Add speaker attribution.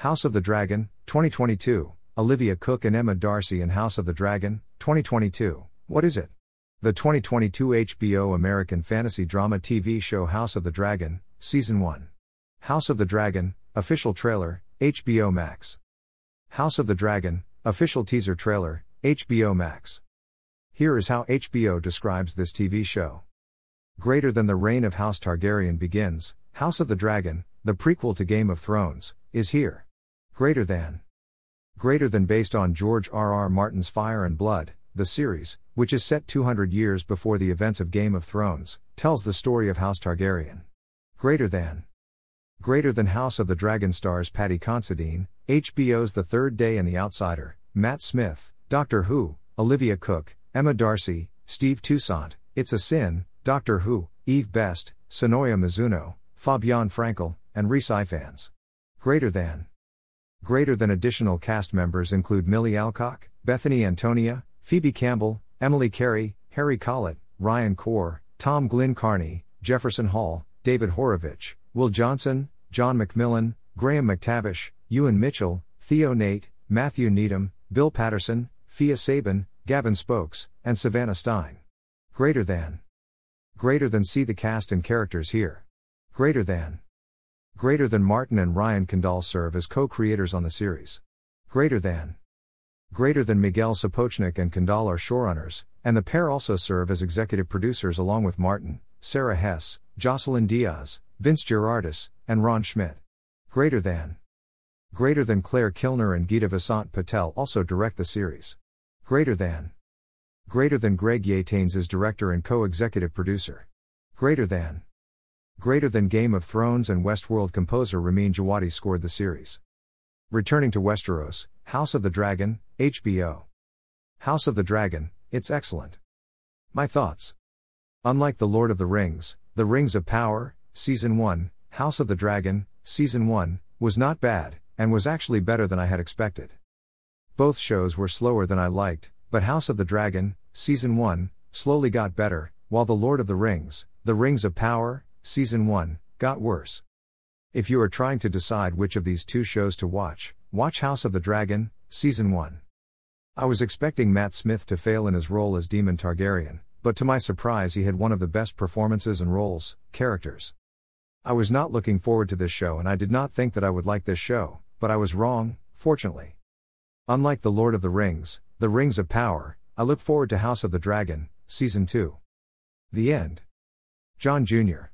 Speaker 1: House of the Dragon, 2022. Olivia Cooke and Emma Darcy in House of the Dragon, 2022. What is it? The 2022 HBO American fantasy drama TV show House of the Dragon, Season 1. House of the Dragon, official trailer, HBO Max. House of the Dragon, official teaser trailer, HBO Max. Here is how HBO describes this TV show. Greater than the reign of House Targaryen begins, House of the Dragon, the prequel to Game of Thrones, is here. Greater than. Greater than based on George R. R. Martin's Fire and Blood, the series, which is set 200 years before the events of Game of Thrones, tells the story of House Targaryen. Greater than. Greater than House of the Dragon stars Paddy Considine, HBO's The Third Day and The Outsider, Matt Smith, Doctor Who, Olivia Cooke, Emma Darcy, Steve Toussaint, It's a Sin, Doctor Who, Eve Best, Sonoya Mizuno, Fabian Frankel, and Rhys Ifans. Greater than. Greater than additional cast members include Millie Alcock, Bethany Antonia, Phoebe Campbell, Emily Carey, Harry Collett, Ryan Corr, Tom Glynn Carney, Jefferson Hall, David Horovitch, Will Johnson, John Macmillan, Graham McTavish, Ewan Mitchell, Theo Nate, Matthew Needham, Bill Paterson, Phia Saban, Gavin Spokes, and Savannah Steyn. Greater than. Greater than see the cast and characters here. Greater than. Greater than Martin and Ryan Condal serve as co creators on the series. Greater than. Greater than Miguel Sapochnik and Condal are showrunners, and the pair also serve as executive producers along with Martin, Sara Hess, Jocelyn Diaz, Vince Gerardis, and Ron Schmidt. Greater than. Greater than Claire Kilner and Geeta Vasant Patel also direct the series. Greater than. Greater than Greg Yaitanes is director and co executive producer. Greater than. Greater than Game of Thrones and Westworld composer Ramin Djawadi scored the series. Returning to Westeros, House of the Dragon, HBO. House of the Dragon, it's excellent. My thoughts. Unlike The Lord of the Rings, The Rings of Power, Season 1, House of the Dragon, Season 1, was not bad, and was actually better than I had expected. Both shows were slower than I liked, but House of the Dragon, Season 1, slowly got better, while The Lord of the Rings, The Rings of Power, Season 1, got worse. If you are trying to decide which of these two shows to watch, watch House of the Dragon, Season 1. I was expecting Matt Smith to fail in his role as Daemon Targaryen, but to my surprise, he had one of the best performances and roles, characters. I was not looking forward to this show and I did not think that I would like this show, but I was wrong, fortunately. Unlike The Lord of the Rings, The Rings of Power, I look forward to House of the Dragon, Season 2. The End. John Jr.